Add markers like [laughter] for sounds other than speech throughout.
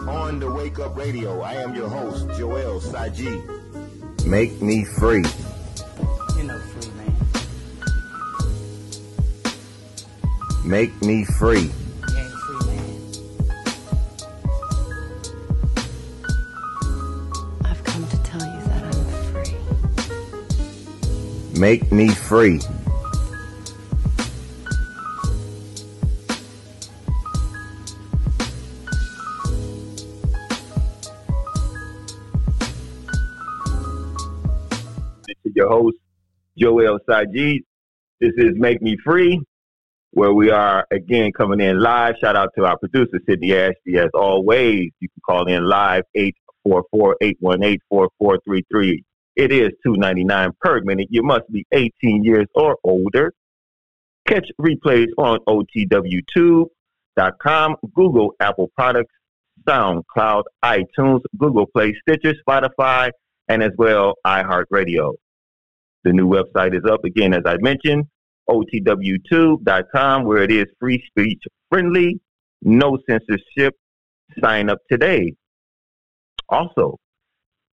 On the Wake Up Radio, I am your host, Joel Saji. Make me free. You know, free man. Make me free. You ain't free man. I've come to tell you that I'm free. Make me free. Joel Sajid. This is Make Me Free, where we are again coming in live. Shout out to our producer, Sydney Ashby. As always, you can call in live 844-818-4433. It is $2.99 per minute. You must be 18 years or older. Catch replays on OTW2.com, Google Apple Products, SoundCloud, iTunes, Google Play, Stitcher, Spotify, and as well iHeartRadio. The new website is up again, as I mentioned, OTW2.com, where it is free speech friendly, no censorship. Sign up today. Also,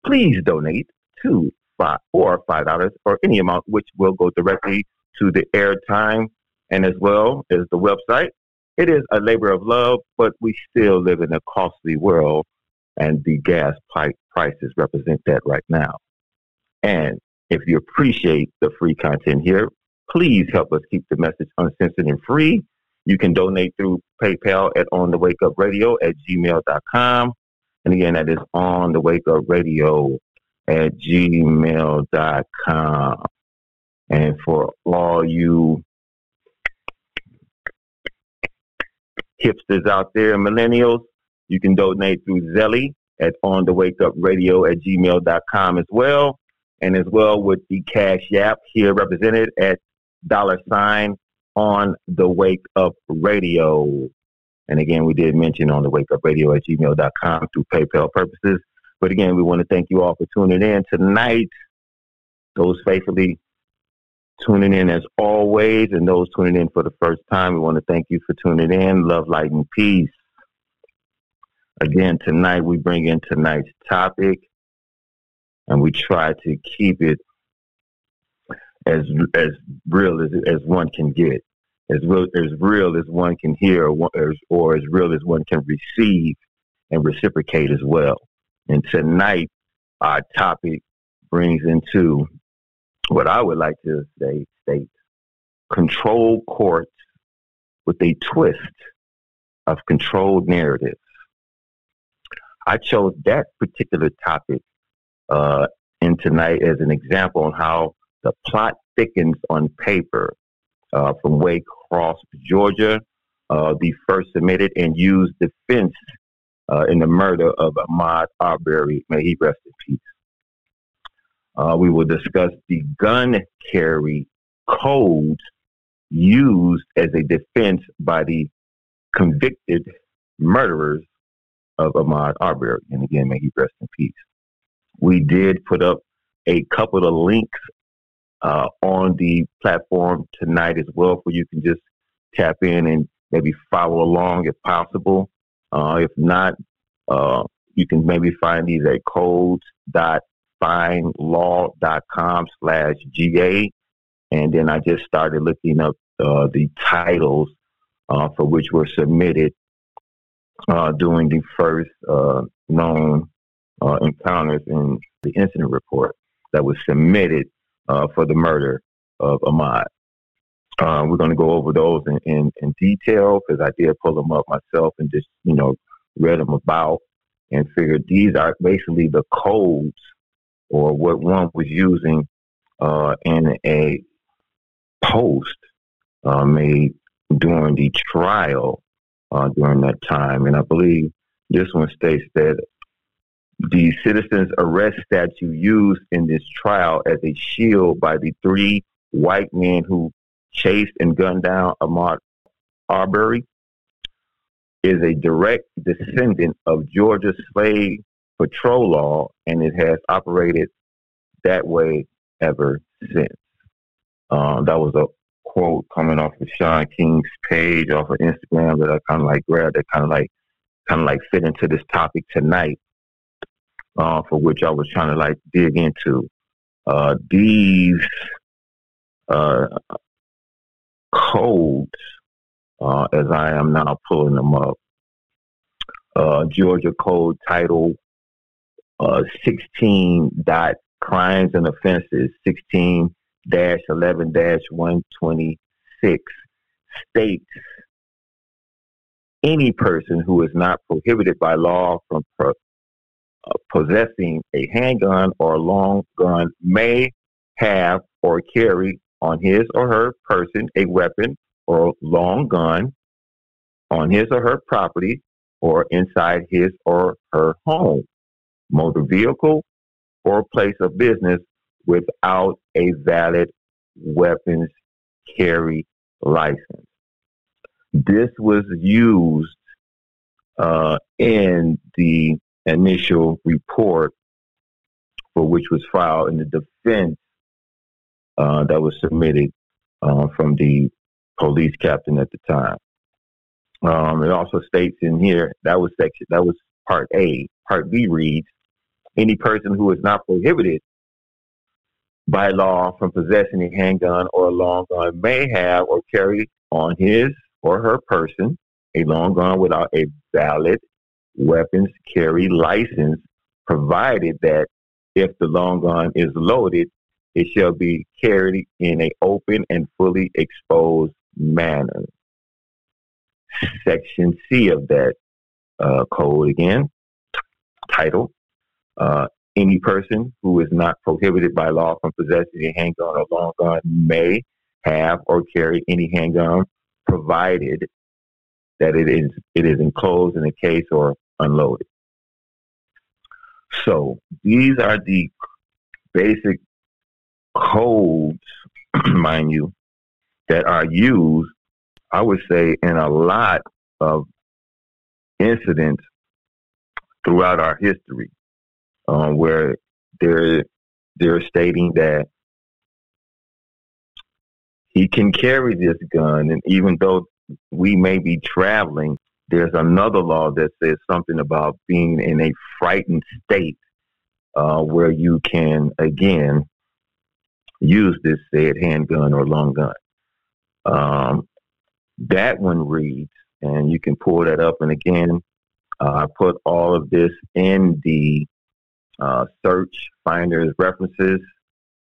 please donate to five or five dollars or any amount which will go directly to the airtime and as well as the website. It is a labor of love, but we still live in a costly world and the gas pipe prices represent that right now. And if you appreciate the free content here, please help us keep the message uncensored and free. You can donate through PayPal at on the wake up radio at gmail.com. And again, that is on the wake up radio at gmail.com. And for all you hipsters out there, and millennials, you can donate through Zelle at on the wake up radio at gmail.com as well. And as well with the Cash App here represented at dollar sign on the wake up radio. And again, we did mention on the wake up radio at gmail.com through PayPal purposes. But again, we want to thank you all for tuning in tonight. Those faithfully tuning in as always, and those tuning in for the first time, we want to thank you for tuning in. Love, light, and peace. Again, tonight we bring in tonight's topic, and we try to keep it as as real as as one can get, as real as real as one can hear, or, or, as real as one can receive and reciprocate as well. And tonight, our topic brings into what I would like to say state control courts with a twist of controlled narratives. I chose that particular topic uh, in tonight as an example on how the plot thickens on paper uh, from Waycross, Georgia, uh, the first submitted and used defense uh, in the murder of Ahmaud Arbery. May he rest in peace. Uh, we will discuss the gun carry codes used as a defense by the convicted murderers of Ahmaud Arbery. And again, may he rest in peace. We did put up a couple of links uh, on the platform tonight as well, where you can just tap in and maybe follow along if possible. Uh, if not, uh, you can maybe find these at codes.findlaw.com slash GA. And then I just started looking up uh, the titles uh, for which were submitted uh, during the first known uh, encounters in the incident report that was submitted uh, for the murder of Ahmaud. Uh, we're going to go over those in, in, in detail because I did pull them up myself and just, you know, read them about and figured these are basically the codes or what one was using uh, in a post uh, made during the trial uh, during that time. And I believe this one states that the citizens arrest statute used in this trial as a shield by the three white men who chased and gunned down Ahmaud Arbery is a direct descendant of Georgia slave patrol law, and it has operated that way ever since. Uh, that was a quote coming off of Shaun King's page off of Instagram that I kind of like grabbed that kind of like kind of like fit into this topic tonight, uh, for which I was trying to like dig into. Uh, these uh, codes, uh, as I am now pulling them up, uh, Georgia Code Title uh, 16 dot crimes and offenses 16 dash 11 dash 126 states any person who is not prohibited by law from uh, possessing a handgun or a long gun may have or carry on his or her person a weapon or long gun on his or her property or inside his or her home, motor vehicle, or place of business without a valid weapons carry license. This was used uh, in the initial report for which was filed in the defense uh, that was submitted uh, from the police captain at the time. Um, it also states in here that was section that was part A. Part B reads: Any person who is not prohibited by law from possessing a handgun or a long gun may have or carry on his or her person a long gun without a valid weapons carry license, provided that if the long gun is loaded, it shall be carried in a open and fully exposed manner. Section C of that uh, code again, title, uh, any person who is not prohibited by law from possessing a handgun or long gun may have or carry any handgun provided that it is it is enclosed in a case or unloaded. So these are the basic codes, [clears throat] mind you, that are used, I would say, in a lot of incidents throughout our history, um, where they're they're stating that he can carry this gun, and even though we may be traveling, there's another law that says something about being in a frightened state, uh, where you can again use this said handgun or long gun. Um, that one reads, and you can pull that up. And again, uh, I put all of this in the uh, search finders references,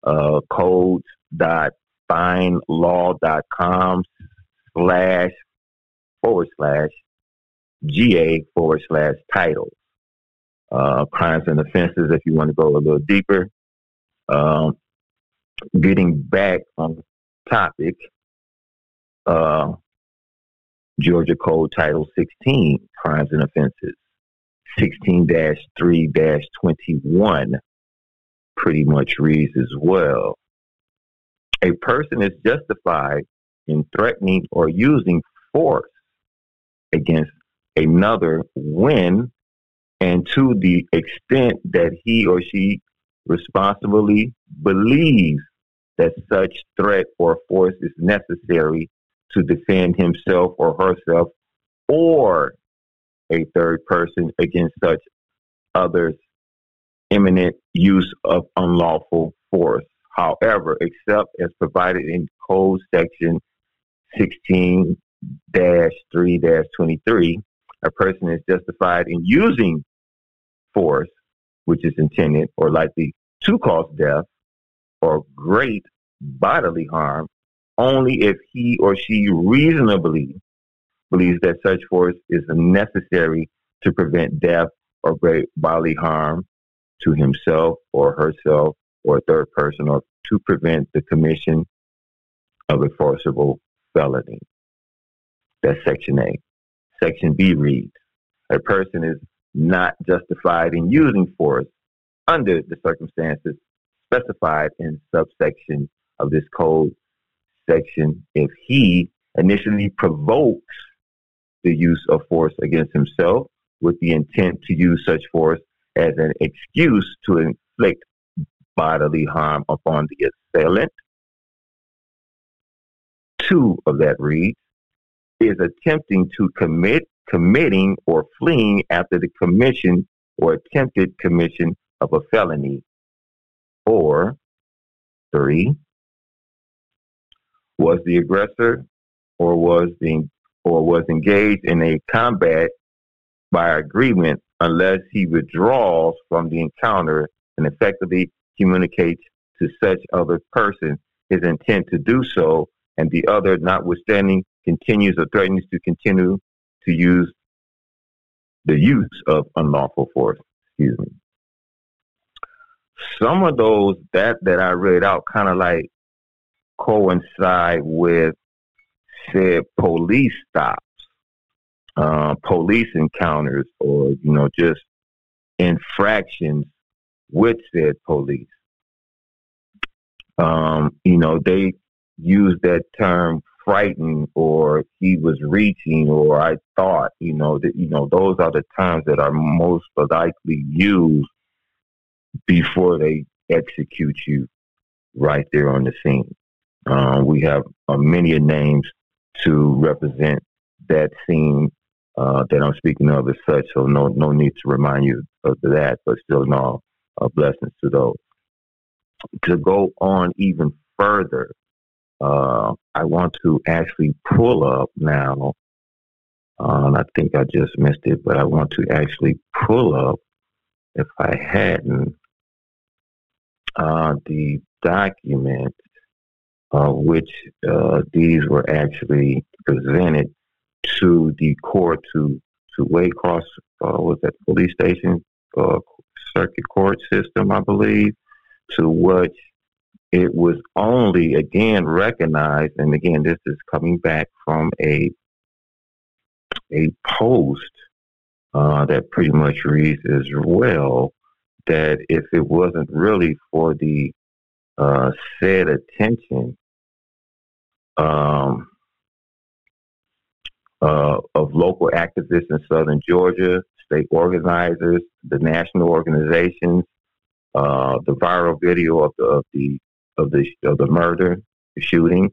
uh, codes.findlaw.com slash forward slash GA forward slash titles. Uh, crimes and offenses, if you want to go a little deeper. Um, getting back on topic, uh, Georgia Code Title 16, Crimes and Offenses, 16 3 21, pretty much reads as well. A person is justified in threatening or using force against another when and to the extent that he or she responsibly believes that such threat or force is necessary to defend himself or herself or a third person against such others' imminent use of unlawful force. However, except as provided in Code Section 16 3 23, a person is justified in using force, which is intended or likely to cause death or great bodily harm only if he or she reasonably believes that such force is necessary to prevent death or great bodily harm to himself or herself or a third person or to prevent the commission of a forcible felony. That's Section A. Section B reads A person is not justified in using force under the circumstances specified in subsection of this code section if he initially provokes the use of force against himself with the intent to use such force as an excuse to inflict bodily harm upon the assailant. Two of that reads is attempting to commit committing or fleeing after the commission or attempted commission of a felony. Or three, was the aggressor or was the or was engaged in a combat by agreement unless he withdraws from the encounter and effectively communicates to such other person his intent to do so, and the other, notwithstanding, continues or threatens to continue to use the use of unlawful force. Excuse me. Some of those that that I read out kind of like coincide with said police stops, uh, police encounters, or you know just infractions with said police. Um, you know they use that term frightened or he was reaching or I thought, you know, that you know, those are the times that are most likely used before they execute you right there on the scene. Um, we have uh, many names to represent that scene uh, that I'm speaking of as such, so no no need to remind you of that, but still no uh, blessings to those. To go on even further, uh, I want to actually pull up now. Um, I think I just missed it, but I want to actually pull up, if I hadn't, uh, the document uh, which uh, these were actually presented to the court to to Waycross uh, was that police station uh, circuit court system, I believe, to which it was only again recognized, and again this is coming back from a a post uh, that pretty much reads as well that if it wasn't really for the uh, said attention um, uh, of local activists in southern Georgia, state organizers, the national organizations, uh, the viral video of the of the of the of the murder, the shooting,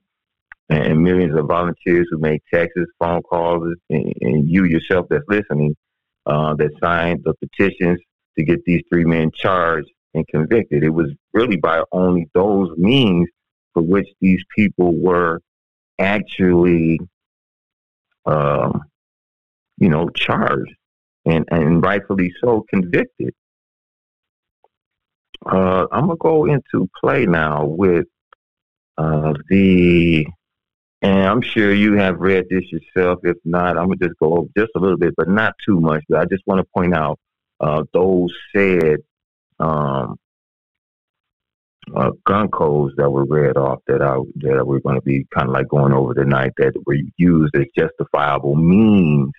and millions of volunteers who made texts, phone calls, and, and you yourself that's listening, uh, that signed the petitions to get these three men charged and convicted. It was really by only those means for which these people were actually, um, you know, charged and, and rightfully so convicted. Uh, I'm gonna go into play now with uh, the, and I'm sure you have read this yourself. If not, I'm gonna just go over just a little bit, but not too much. But I just want to point out uh, those said um, uh, gun codes that were read off that I that we're going to be kind of like going over tonight that were used as justifiable means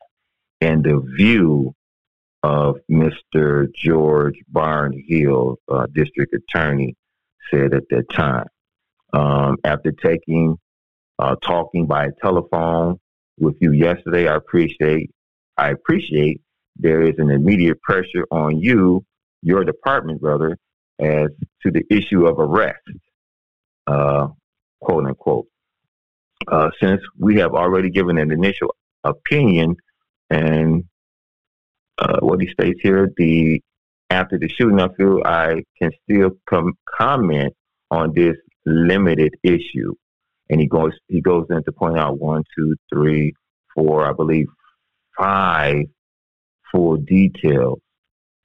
and the view of Mr. George Barnhill, uh, district attorney, said at that time. Um, after taking uh, talking by telephone with you yesterday, I appreciate I appreciate there is an immediate pressure on you, your department, brother, as to the issue of arrest, uh, quote unquote. Uh, since we have already given an initial opinion, and uh, what he states here, the after the shooting, I feel I can still com- comment on this limited issue. And he goes he goes in to point out one, two, three, four, I believe five full details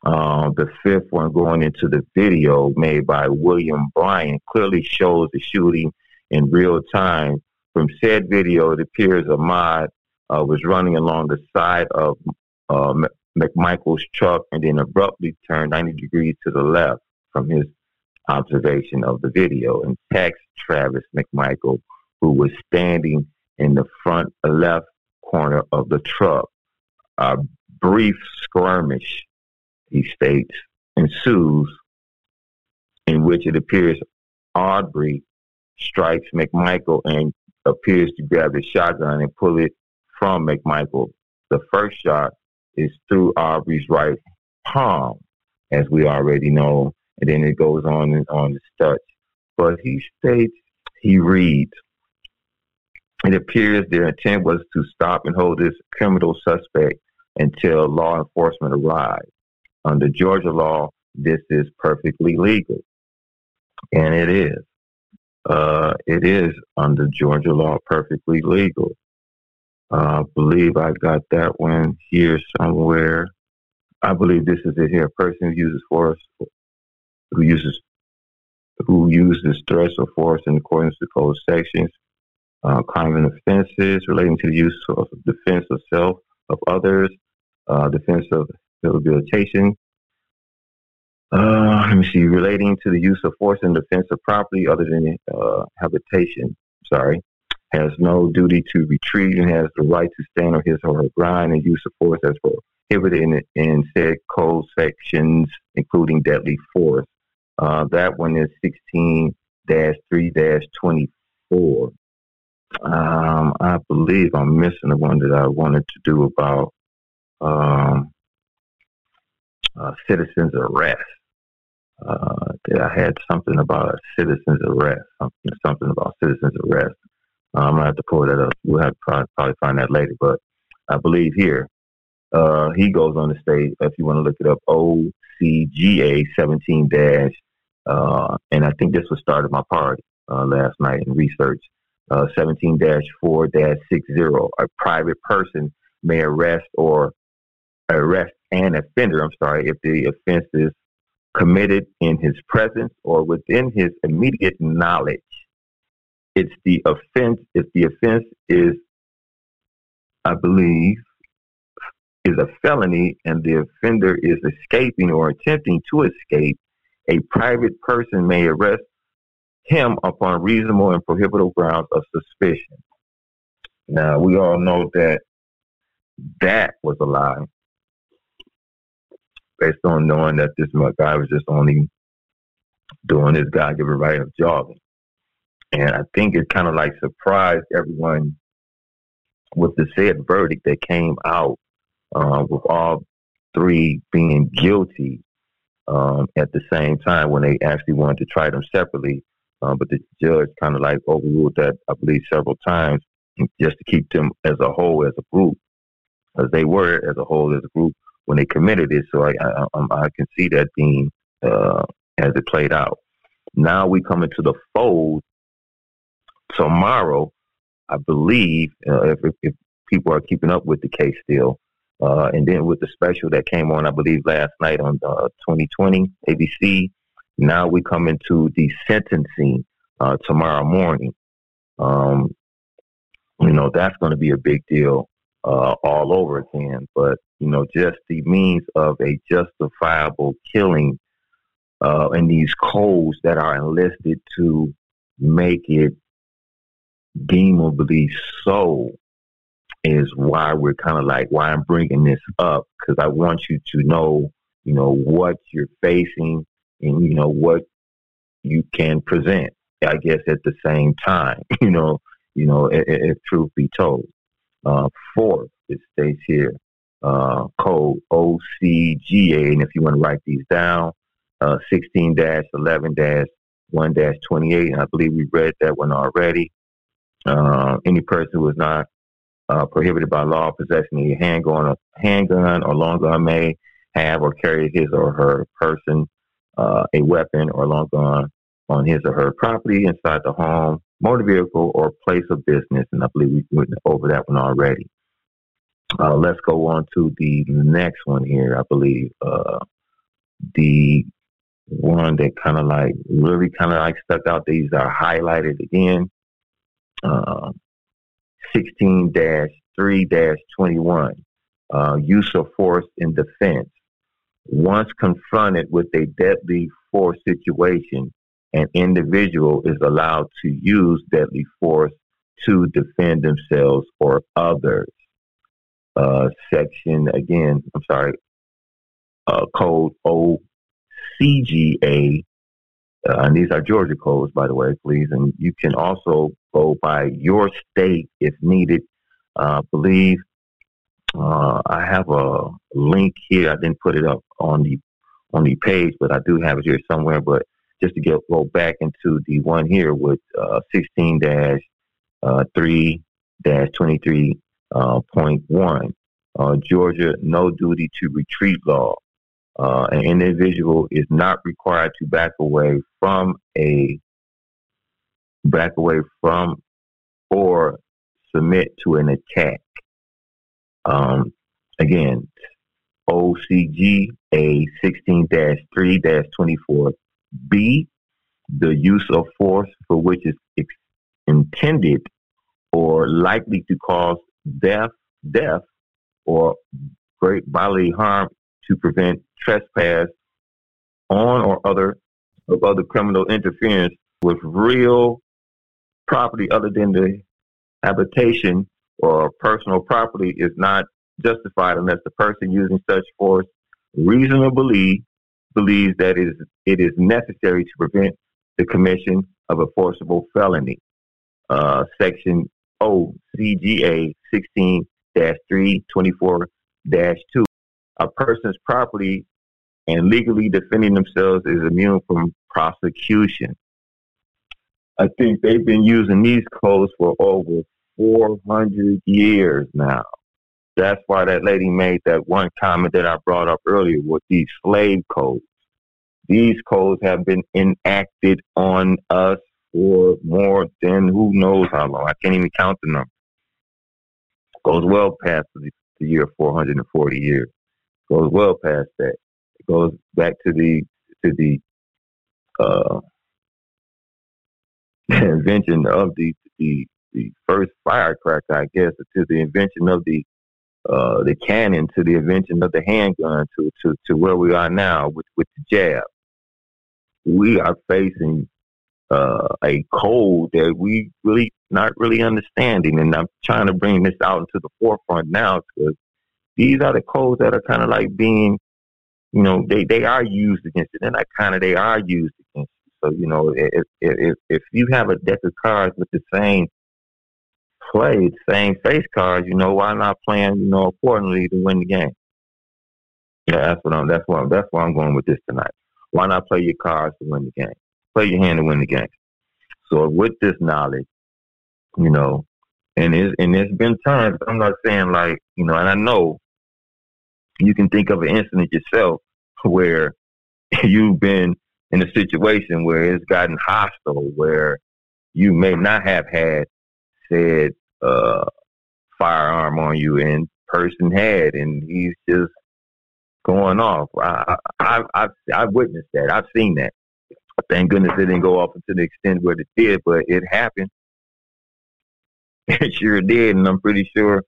uh, the fifth one going into the video made by William Bryan clearly shows the shooting in real time. From said video, it appears Ahmaud uh, was running along the side of uh, McMichael's truck and then abruptly turned 90 degrees to the left from his observation of the video and text Travis McMichael, who was standing in the front left corner of the truck. A brief skirmish he states, ensues, in which it appears Arbery strikes McMichael and appears to grab the shotgun and pull it from McMichael. The first shot is through Arbery's right palm, as we already know, and then it goes on and on to touch. But he states, he reads, it appears their intent was to stop and hold this criminal suspect until law enforcement arrived. Under Georgia law, this is perfectly legal. And it is. Uh, it is under Georgia law perfectly legal. I uh, believe I got that one here somewhere. I believe this is it here. A person who uses force, who uses who uses threats or force in accordance with code sections, uh, and offenses relating to the use of defense of self, of others, uh, defense of rehabilitation. Uh, let me see, relating to the use of force in defense of property other than uh, habitation. Sorry, has no duty to retreat and has the right to stand on his or her ground and use of force as prohibited in, in said code sections, including deadly force. Uh, that one is 16 3 24. Um, I believe I'm missing the one that I wanted to do about um, uh, citizens arrest. Uh, I had something about citizens arrest, something, something about citizens arrest. Uh, I'm gonna have to pull that up. We'll have to probably, find that later, but I believe here uh, he goes on the stage. If you want to look it up, OCGA 17 dash, uh, and I think this was started my party uh, last night in research. 17 dash 4 dash 60. A private person may arrest or arrest an offender, I'm sorry, if the offense is committed in his presence or within his immediate knowledge. It's the offense, if the offense is, I believe, is a felony and the offender is escaping or attempting to escape, a private person may arrest him upon reasonable and prohibitable grounds of suspicion. Now, we all know that that was a lie based on knowing that this guy was just only doing his God given right of jogging. And I think it kind of like surprised everyone with the said verdict that came out uh, with all three being guilty um, at the same time when they actually wanted to try them separately. Um, but the judge kind of like overruled that, I believe, several times just to keep them as a whole, as a group, as they were as a whole, as a group when they committed it. So I, I, um, I can see that being uh, as it played out. Now we come into the fold tomorrow. I believe uh, if, if, people are keeping up with the case still, uh, and then with the special that came on, I believe last night on 2020 uh, ABC. Now we come into the sentencing uh, tomorrow morning. Um, you know that's going to be a big deal uh, all over again. But you know, just the means of a justifiable killing uh, and these codes that are enlisted to make it deemably so is why we're kind of like why I'm bringing this up because I want you to know, you know, what you're facing and you know what you can present. I guess at the same time, [laughs] you know, you know, if, if truth be told. Uh, fourth, it states here, uh, code OCGA, and if you want to write these down, uh, 16 11 dash 1 dash 28, and I believe we read that one already. Uh, any person who is not uh, prohibited by law possessing a handgun or handgun or long gun may have or carry his or her person uh, a weapon or long gun on his or her property inside the home, motor vehicle, or place of business. And I believe we went over that one already. Uh, let's go on to the next one here. I believe uh, the one that kind of like really kind of like stuck out. These are highlighted again. Uh, 16 3 21. Uh, use of force in defense. Once confronted with a deadly force situation, an individual is allowed to use deadly force to defend themselves or others uh, section again. I'm sorry, uh, code OCGA. Uh, and these are Georgia codes, by the way, please. And you can also go by your state if needed. Uh, believe uh, I have a link here. I didn't put it up on the on the page, but I do have it here somewhere. But just to get go back into the one here with uh, 16 dash uh, three 23.1. Uh, Georgia no duty to retreat law. Uh, an individual is not required to back away from a back away from or submit to an attack. Um, again, OCG A 16 3 24B, the use of force for which is ex- intended or likely to cause death, death, or great bodily harm to prevent trespass on or other of other criminal interference with real property other than the habitation or personal property is not justified unless the person using such force reasonably believes that it is, it is necessary to prevent the commission of a forcible felony. Uh, section O CGA 16 324 2. A person's property and legally defending themselves is immune from prosecution. I think they've been using these codes for over 400 years now. That's why that lady made that one comment that I brought up earlier with these slave codes. These codes have been enacted on us for more than who knows how long. I can't even count the number. Goes well past the, year 440 years. Goes well past that. It goes back to the to the uh, [laughs] invention of the the the first firecracker, I guess, to the invention of the uh, the cannon, to the invention of the handgun, to to to where we are now with with the jab. We are facing uh, a code that we really not really understanding, and I'm trying to bring this out into the forefront now because these are the codes that are kind of like being, you know, they they are used against it, and like kind of they are used against you. So you know, if if if you have a deck of cards with the same played same face cards, you know, why not playing, you know, accordingly to win the game? Yeah, that's what I'm. That's why. That's why I'm going with this tonight. Why not play your cards to win the game? Play your hand to win the game. So with this knowledge, you know, and it's and there's been times I'm not saying like you know, and I know you can think of an incident yourself where [laughs] you've been in a situation where it's gotten hostile, where you may not have had said uh, firearm on you, and person had, and he's just going off. I, I, I've I've witnessed that. I've seen that. Thank goodness it didn't go off to the extent where it did, but it happened. [laughs] It sure did, and I'm pretty sure.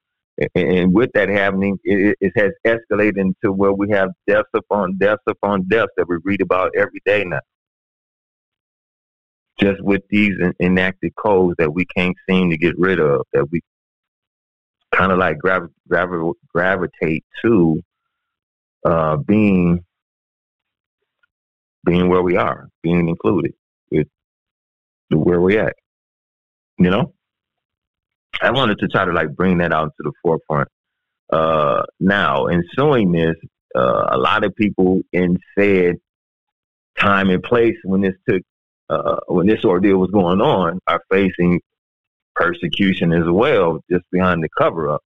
And with that happening, it, it has escalated into where we have deaths upon deaths upon deaths that we read about every day now just with these enacted codes that we can't seem to get rid of, that we kind of like gravi- gravi- gravitate to uh, being being where we are, being included with where we're at. You know, I wanted to try to like bring that out to the forefront. Uh, now, in suing this, uh, a lot of people in said time and place when this took uh, when this ordeal was going on, are facing persecution as well, just behind the cover up.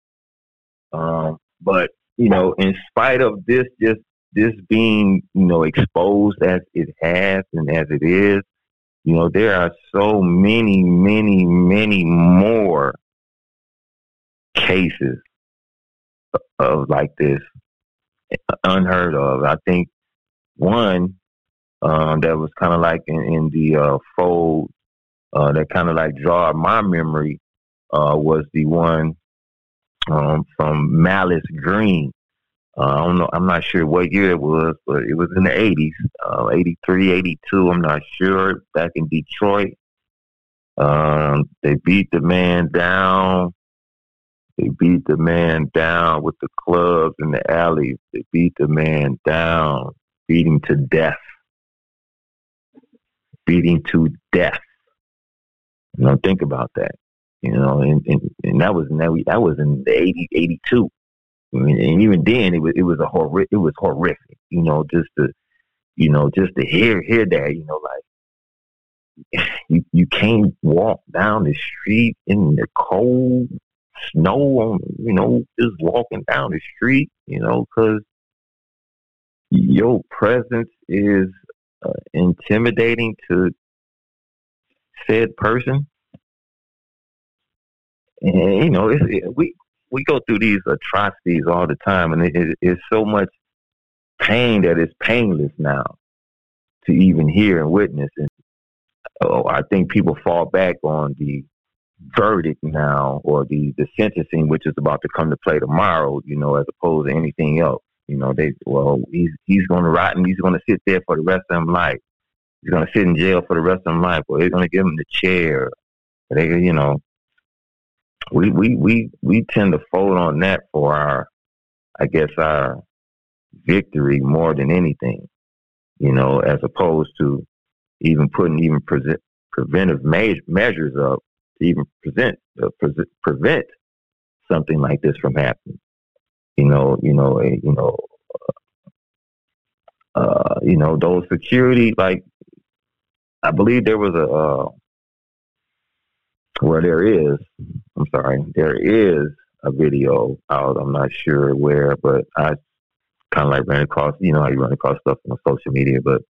Um, but you know, in spite of this, just this being you know exposed as it has and as it is, you know, there are so many, many, many more cases of like this unheard of. I think one um, that was kind of like in, in the uh, fold uh, that kind of like draw my memory uh, was the one um, from Malice Green. Uh, I don't know. I'm not sure what year it was, but it was in the 80s, uh, 83, 82. I'm not sure. Back in Detroit, um, they beat the man down. They beat the man down with the clubs in the alleys. They beat the man down, beat him to death beating to death. You know, think about that. You know, and, and, and that was that, was in the 80, 82. I mean, and even then, it was it was a horrific. It was horrific. You know, just to, you know, just to hear hear that. You know, like [sighs] you you can't walk down the street in the cold snow on, you know, just walking down the street, you know, because your presence is uh, intimidating to said person. And you know, it, we we go through these atrocities all the time, and it, it, it's so much pain that it's painless now to even hear and witness. And oh, I think people fall back on the verdict now or the the sentencing, which is about to come to play tomorrow. You know, as opposed to anything else. You know, they well, he's he's going to rot and he's going to sit there for the rest of his life. He's going to sit in jail for the rest of his life, or they're going to give him the chair. They, you know, we we we we tend to fold on that for our, I guess our victory more than anything. You know, as opposed to even putting even pre- preventive me- measures up to even present uh, pre- prevent something like this from happening you know, you know, a, you know, uh, you know, those security, like, I believe there was a, uh, where there is, I'm sorry, there is a video out. I'm not sure where, but I kind of like ran across, you know, how you run across stuff on social media, but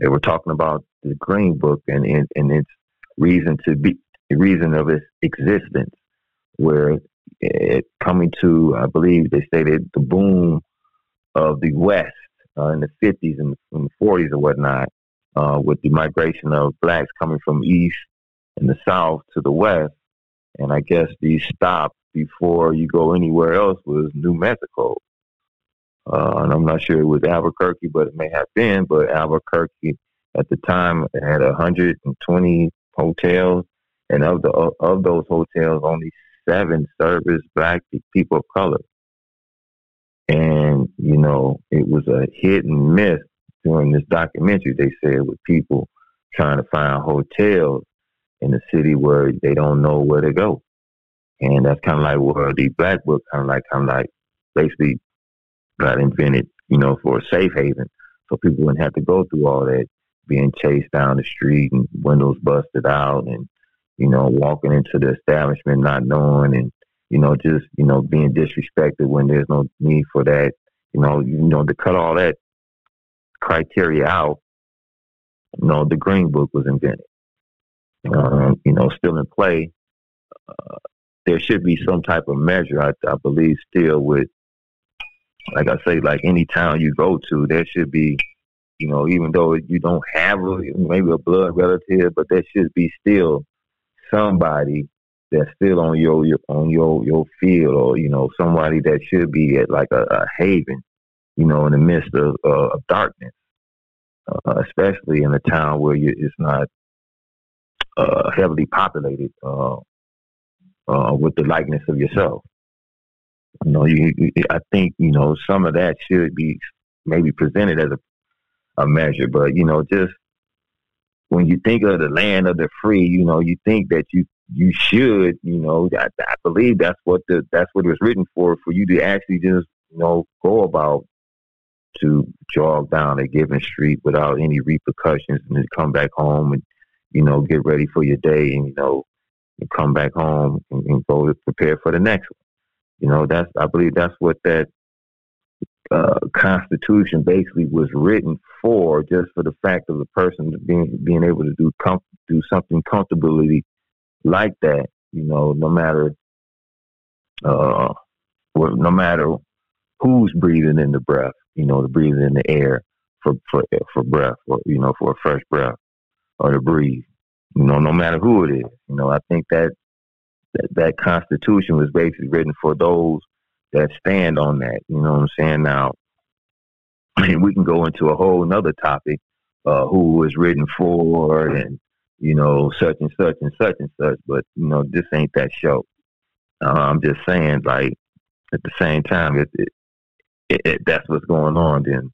they were talking about the Green Book and, and, and its reason to be, the reason of its existence, where it coming to, I believe they stated the boom of the West uh, in the 50s and, the 40s or whatnot, uh, with the migration of blacks coming from east and the south to the west. And I guess the stop before you go anywhere else was New Mexico. Uh, and I'm not sure it was Albuquerque, but it may have been. But Albuquerque at the time had 120 hotels, and of the of those hotels, only seven service black people of color. And, you know, it was a hit and miss during this documentary, they said, with people trying to find hotels in the city where they don't know where to go. And that's kind of like where the Black Book kind of like, kind of like basically got invented, you know, for a safe haven. So people wouldn't have to go through all that being chased down the street and windows busted out and you know, walking into the establishment not knowing and, you know, just, you know, being disrespected when there's no need for that. You know, you know, to cut all that criteria out, you know, the Green Book was invented. Um, you know, still in play. Uh, there should be some type of measure, I, I believe, still with, like I say, like any town you go to, there should be, you know, even though you don't have a, maybe a blood relative, but there should be still somebody that's still on your, your on your your field, or you know somebody that should be at like a, a haven, you know, in the midst of, uh, of darkness, uh, especially in a town where you, it's not uh, heavily populated uh, uh, with the likeness of yourself. You know, you, I think you know some of that should be maybe presented as a, a measure, but you know, just when you think of the land of the free, you know, you think that you you should, you know, I, I believe that's what the that's what it was written for, for you to actually just, you know, go about to jog down a given street without any repercussions and then come back home and, you know, get ready for your day and, you know, and come back home and, and go to prepare for the next one. You know, that's I believe that's what that uh, Constitution basically was written for, just for the fact of the person being being able to do com- do something comfortably like that. You know, no matter uh, well, no matter who's breathing in the breath, you know, to breathing in the air for for for breath, or you know, for a fresh breath, or to breathe. You know, no matter who it is. You know, I think that that, that Constitution was basically written for those that stand on that. You know what I'm saying? Now, I mean, we can go into a whole another topic, uh, who was written for and, you know, such and such and such and such, but, you know, this ain't that show. Uh, I'm just saying, like, at the same time, it, it, that's what's going on, then,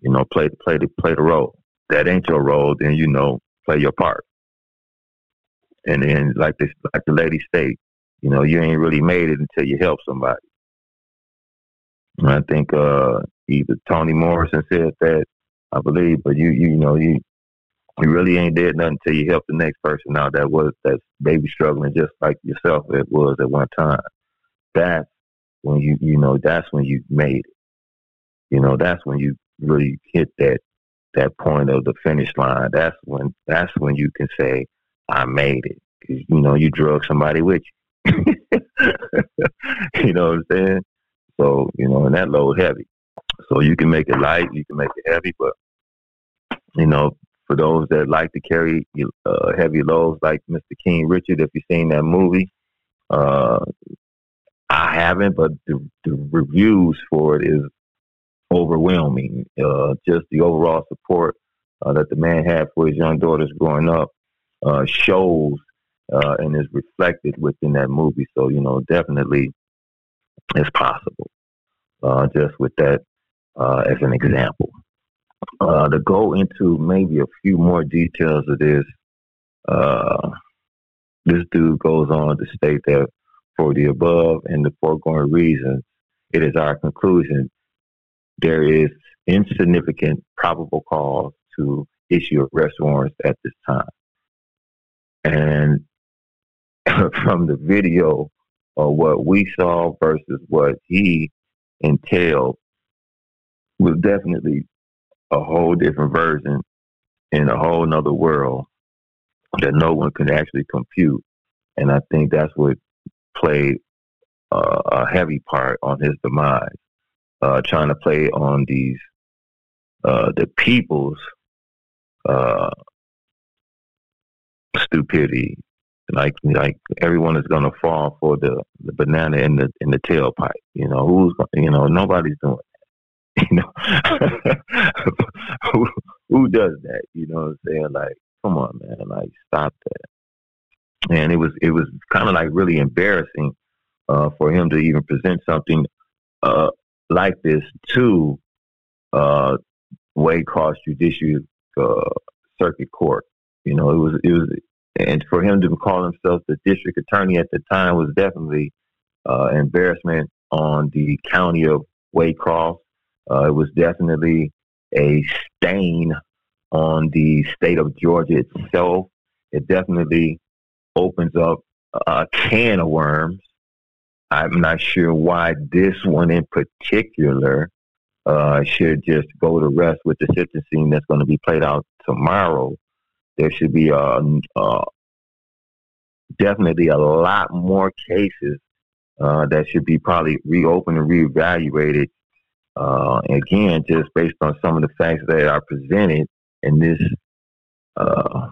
you know, play, play, the, play the role. That ain't your role, then, you know, play your part. And then, like this, like the lady state, you know, you ain't really made it until you help somebody. I think uh, either Toni Morrison said that, I believe, but you you know you you really ain't did nothing until you help the next person out that was that's maybe struggling just like yourself it was at one time. That's when you you know that's when you made it. You know that's when you really hit that that point of the finish line. That's when that's when you can say I made it. Cause, you know you drug somebody with you. [laughs] you know what I'm saying? So you know and that load heavy. So you can make it light, you can make it heavy, but you know for those that like to carry uh, heavy loads, like Mr. King Richard, if you've seen that movie. Uh, I haven't, but the, the reviews for it is overwhelming. Uh, just the overall support uh, that the man had for his young daughters growing up uh, shows uh, and is reflected within that movie. So, you know, definitely it's possible. Uh, just with that as an example. Uh, to go into maybe a few more details of this, uh, this dude goes on to state that for the above and the foregoing reasons, it is our conclusion there is insignificant probable cause to issue arrest warrants at this time. And [laughs] from the video of what we saw versus what he entailed was definitely a whole different version in a whole nother world that no one could actually compute. And I think that's what played uh, a heavy part on his demise, uh, trying to play on these uh, the people's uh, stupidity. Like like everyone is gonna fall for the, the banana in the in the tailpipe. You know who's you know nobody's doing that. [laughs] You know, [laughs] who who does that? You know what I'm saying? Like, come on, man, like stop that. And it was it was kind of like really embarrassing uh, for him to even present something uh, like this to uh, Waycross Judicial uh, Circuit Court. You know, it was it was, and for him to call himself the district attorney at the time was definitely uh, embarrassment on the county of Waycross uh, it was definitely a stain on the state of Georgia itself. It definitely opens up a can of worms. I'm not sure why this one in particular uh, should just go to rest with the sentencing that's going to be played out tomorrow. There should be a, a definitely a lot more cases uh, that should be probably reopened and reevaluated uh, again, just based on some of the facts that are presented in this uh,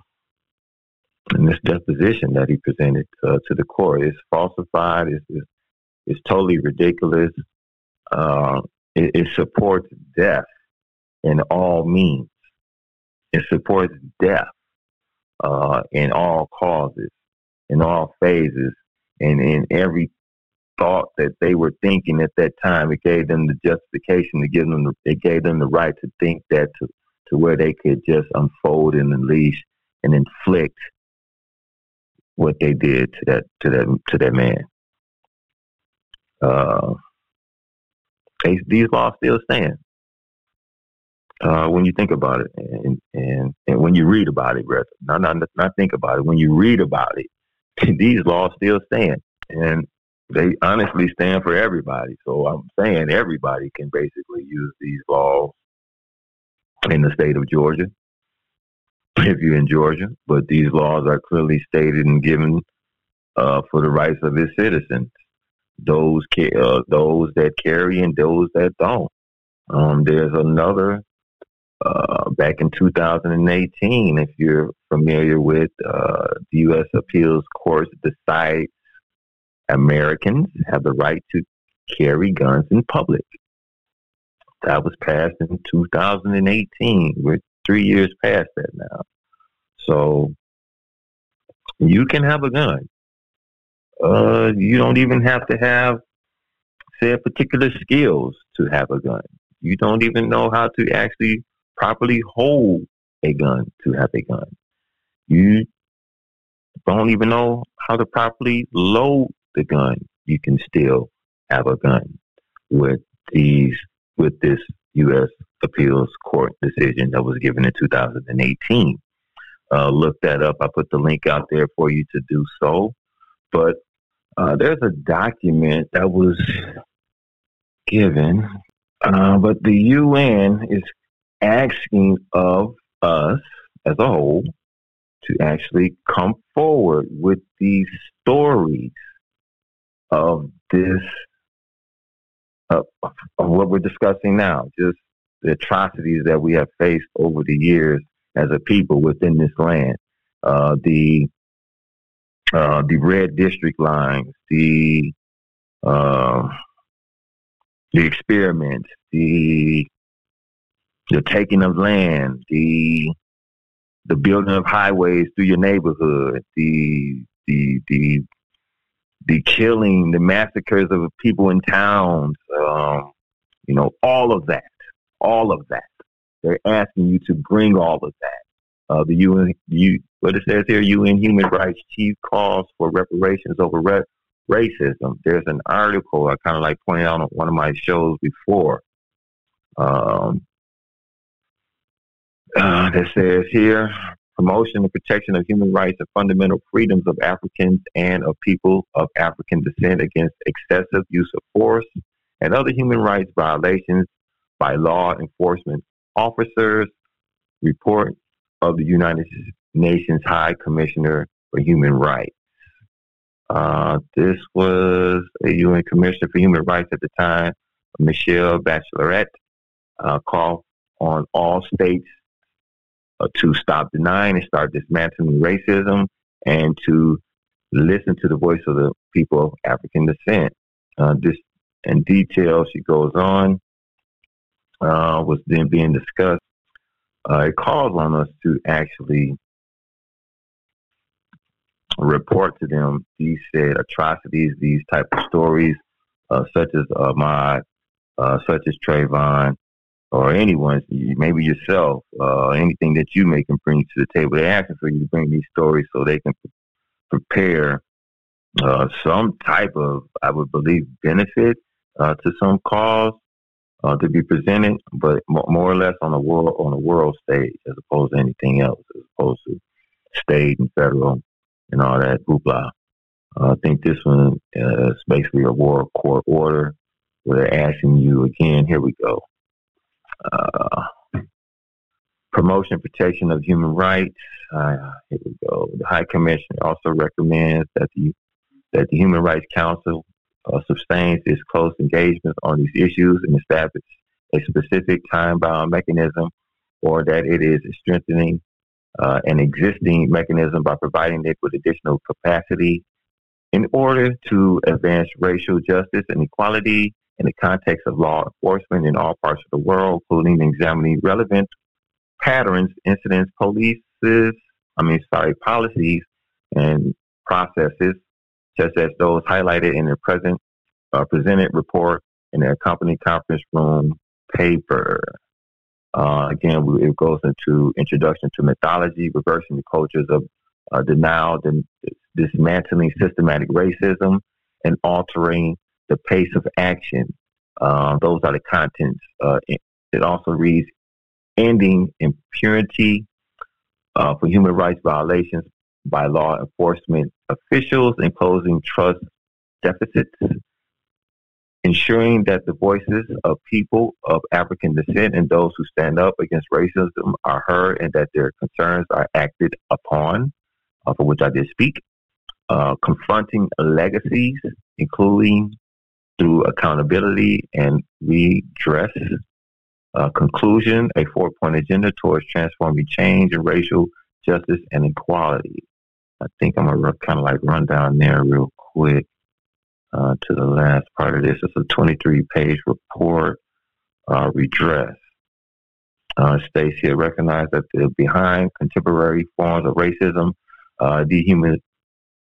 in this deposition that he presented uh, to the court, it's falsified. It's it's, it's totally ridiculous. Uh, it, it, supports death in all means. It supports death uh, in all causes, in all phases, and in every thought that they were thinking at that time. It gave them the justification to give them. The, it gave them the right to think that to to where they could just unfold and unleash and inflict what they did to that to that to that man. Uh, they, these laws still stand. Uh, when you think about it, and, and and when you read about it, rather not not not think about it. When you read about it, [laughs] these laws still stand, and they honestly stand for everybody. So I'm saying everybody can basically use these laws in the state of Georgia [laughs] if you're in Georgia. But these laws are clearly stated and given uh, for the rights of its citizens. Those ca- uh, those that carry and those that don't. Um, there's another uh, back in 2018, if you're familiar with uh, the U.S. Appeals Court's decide Americans have the right to carry guns in public. That was passed in 2018. We're three years past that now. So you can have a gun. Uh, you don't even have to have, say, particular skills to have a gun. You don't even know how to actually properly hold a gun to have a gun. You don't even know how to properly load the gun, you can still have a gun with these with this U.S. Appeals Court decision that was given in 2018. uh, look that up, I put the link out there for you to do so. But uh, there's a document that was given, uh, but the UN is asking of us as a whole to actually come forward with these stories of this of, of what we're discussing now, just the atrocities that we have faced over the years as a people within this land. Uh, the uh, the red district lines, the uh, the experiments, the the taking of land, the the building of highways through your neighborhood, the the the the killing, the massacres of people in towns, um, you know, all of that, all of that. They're asking you to bring all of that. Uh, the UN, you, what it says here, UN Human Rights Chief calls for reparations over re- racism. There's an article I kind of like pointed out on one of my shows before. Um, uh, that says here promotion and protection of human rights and fundamental freedoms of Africans and of people of African descent against excessive use of force and other human rights violations by law enforcement officers. Report of the United Nations High Commissioner for Human Rights. Uh, this was a UN Commissioner for Human Rights at the time, Michelle Bachelet, uh, called on all states uh, to stop denying and start dismantling racism and to listen to the voice of the people of African descent. Uh, this in detail, she goes on, uh, was then being discussed. Uh, it calls on us to actually report to them these said atrocities, these type of stories, uh, such as Ahmaud, uh, such as Trayvon, or anyone, maybe yourself, uh, anything that you may can bring to the table. They're asking for you to bring these stories so they can prepare uh, some type of, I would believe, benefit uh, to some cause uh, to be presented, but more or less on a world on a world stage as opposed to anything else, as opposed to state and federal and all that hoopla. Uh, I think this one uh, is basically a war court order where they're asking you again. Here we go uh, promotion protection of human rights. Uh, here we go. The High Commission also recommends that the that the Human Rights Council uh, sustains its close engagement on these issues and establish a specific time-bound mechanism, or that it is strengthening uh, an existing mechanism by providing it with additional capacity in order to advance racial justice and equality in the context of law enforcement in all parts of the world, including examining relevant patterns, incidents, policies, I mean, sorry, policies and processes, such as those highlighted in the present uh, presented report in the accompanying conference room paper. Uh, again, it goes into introduction to mythology, reversing the cultures of uh, denial, dismantling systematic racism, and altering the pace of action. Uh, those are the contents. Uh, it, also reads ending impunity uh, for human rights violations by law enforcement officials and closing trust deficits, ensuring that the voices of people of African descent and those who stand up against racism are heard and that their concerns are acted upon, uh, for which I did speak. Uh, confronting legacies, including through accountability and redress. Uh, conclusion, a four point agenda towards transforming change and racial justice and equality. I think I'm going to kind of like run down there real quick uh, to the last part of this. It's a 23 page report, uh, redress. Uh, states here recognize that behind contemporary forms of racism, uh, dehuman,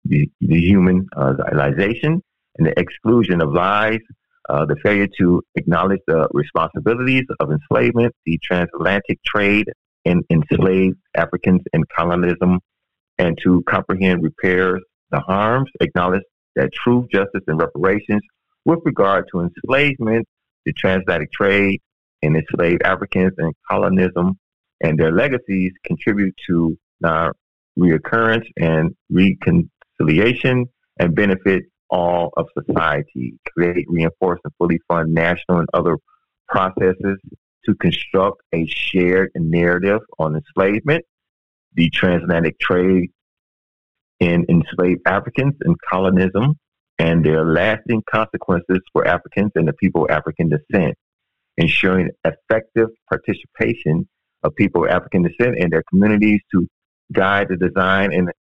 de- dehumanization, and the exclusion of lies, uh, the failure to acknowledge the responsibilities of enslavement, the transatlantic trade in enslaved Africans and colonialism, and to comprehend repairs the harms, acknowledge that truth, justice, and reparations with regard to enslavement, the transatlantic trade, and enslaved Africans and colonialism and their legacies contribute to non-reoccurrence, and reconciliation, and benefit all of society. Create, reinforce, and fully fund national and other processes to construct a shared narrative on enslavement, the transatlantic trade in enslaved Africans and colonism, and their lasting consequences for Africans and the people of African descent, ensuring effective participation of people of African descent in their communities to guide the design and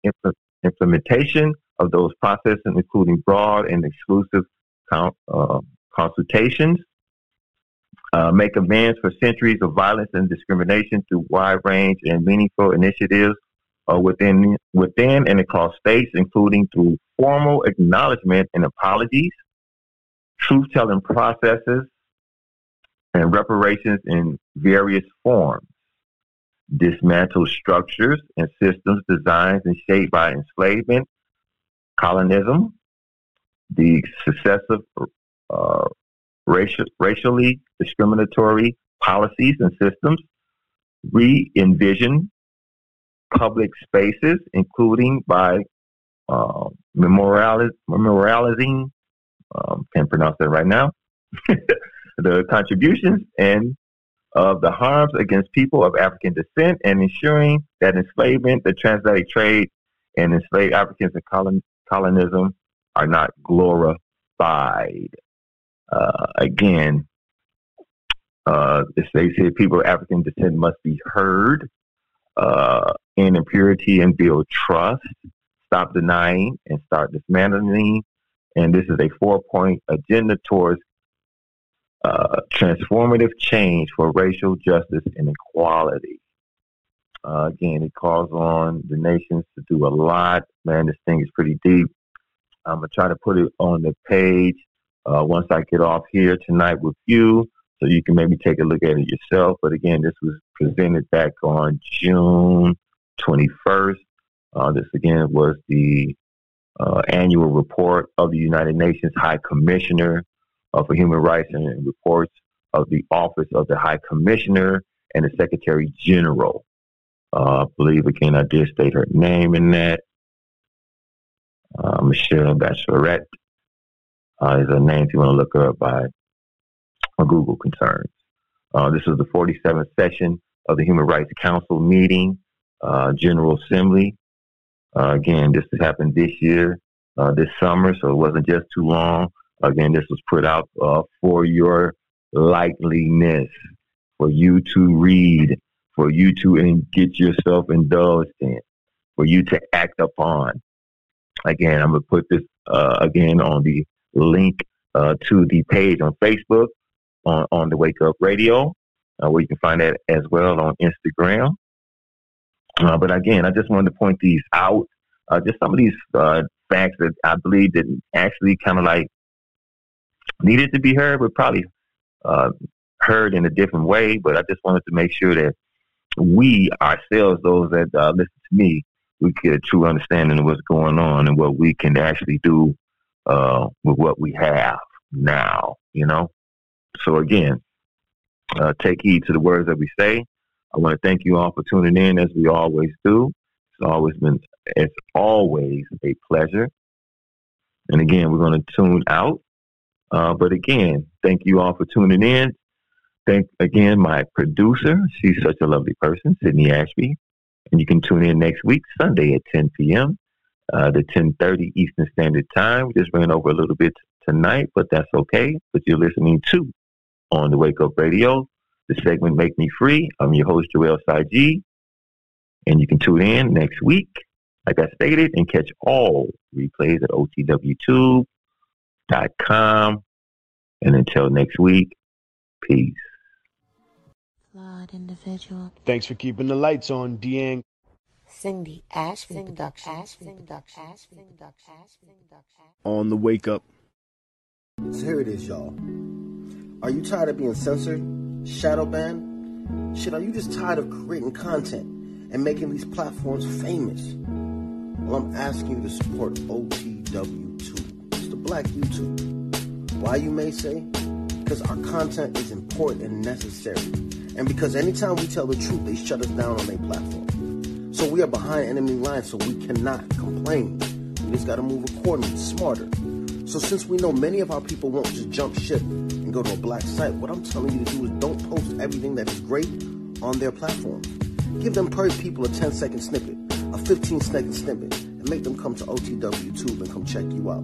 implementation of those processes, including broad and exclusive uh, consultations, uh, make amends for centuries of violence and discrimination through wide range and meaningful initiatives uh, within within and across states, including through formal acknowledgement and apologies, truth telling processes, and reparations in various forms. Dismantle structures and systems designed and shaped by enslavement, colonism, the successive uh, racial, racially discriminatory policies and systems, re envision public spaces, including by uh, memorializ- memorializing, um, can't pronounce that right now, [laughs] the contributions and of the harms against people of African descent and ensuring that enslavement, the transatlantic trade, and enslaved Africans and colon- colonism are not glorified. Uh, again, uh, they say people of African descent must be heard uh, in impurity and build trust, stop denying and start dismantling. And this is a four point agenda towards uh, transformative change for racial justice and equality. Uh, again, it calls on the nations to do a lot. Man, this thing is pretty deep. I'm going to try to put it on the page uh, once I get off here tonight with you so you can maybe take a look at it yourself. But again, this was presented back on June 21st. Uh, this again was the uh, annual report of the United Nations High Commissioner uh, for Human Rights and reports of the Office of the High Commissioner and the Secretary General. Uh, I believe again I did state her name in that. Uh, Michelle Bachelet uh, is a name if you want to look her up by Google concerns. Uh, this is the 47th session of the Human Rights Council meeting, uh, General Assembly. Uh, again, this happened this year, this summer, so it wasn't just too long. Again, this was put out for your likeliness, for you to read, for you to in- get yourself indulged in, for you to act upon. Again, I'm going to put this uh, again on the link to the page on Facebook on, on the Wake Up Radio, uh, where you can find that as well on Instagram. Uh, but again, I just wanted to point these out, uh, just some of these uh, facts that I believe that actually kind of like needed to be heard, but probably uh, heard in a different way. But I just wanted to make sure that we ourselves, those that uh, listen to me, we get a true understanding of what's going on and what we can actually do with what we have now, you know? So again, uh, take heed to the words that we say. I want to thank you all for tuning in as we always do. It's always been, it's always a pleasure. And again, we're going to tune out. Uh, but again, thank you all for tuning in. Thank again my producer. She's such a lovely person, Sydney Ashby. And you can tune in next week, Sunday at 10 p.m. Uh, to 10:30 Eastern Standard Time. We just ran over a little bit tonight, but that's okay. But you're listening to on the Wake Up Radio. The segment Make Me Free. I'm your host, Joel Saji. And you can tune in next week, like I stated, and catch all replays at otwtube.com. And until next week, peace. Flawed individual. Thanks for keeping the lights on, Deang. Cindy Ashby Production. On the Wake Up. So here it is, y'all. Are you tired of being censored, shadow banned? Shit, are you just tired of creating content and making these platforms famous? Well, I'm asking you to support OTW Tube. It's the black YouTube. Why, you may say? Because our content is important and necessary. And because anytime we tell the truth, they shut us down on their platform. So we are behind enemy lines, so we cannot complain. We just gotta move accordingly, smarter. So since we know many of our people won't just jump ship and go to a black site, what I'm telling you to do is don't post everything that is great on their platform. Give them per people a 10 second snippet, a 15 second snippet, and make them come to OTW Tube and come check you out.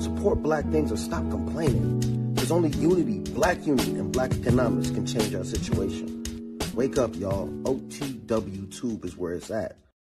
Support black things or stop complaining. There's only unity, black unity, and black economics can change our situation. Wake up, y'all. OTW Tube is where it's at.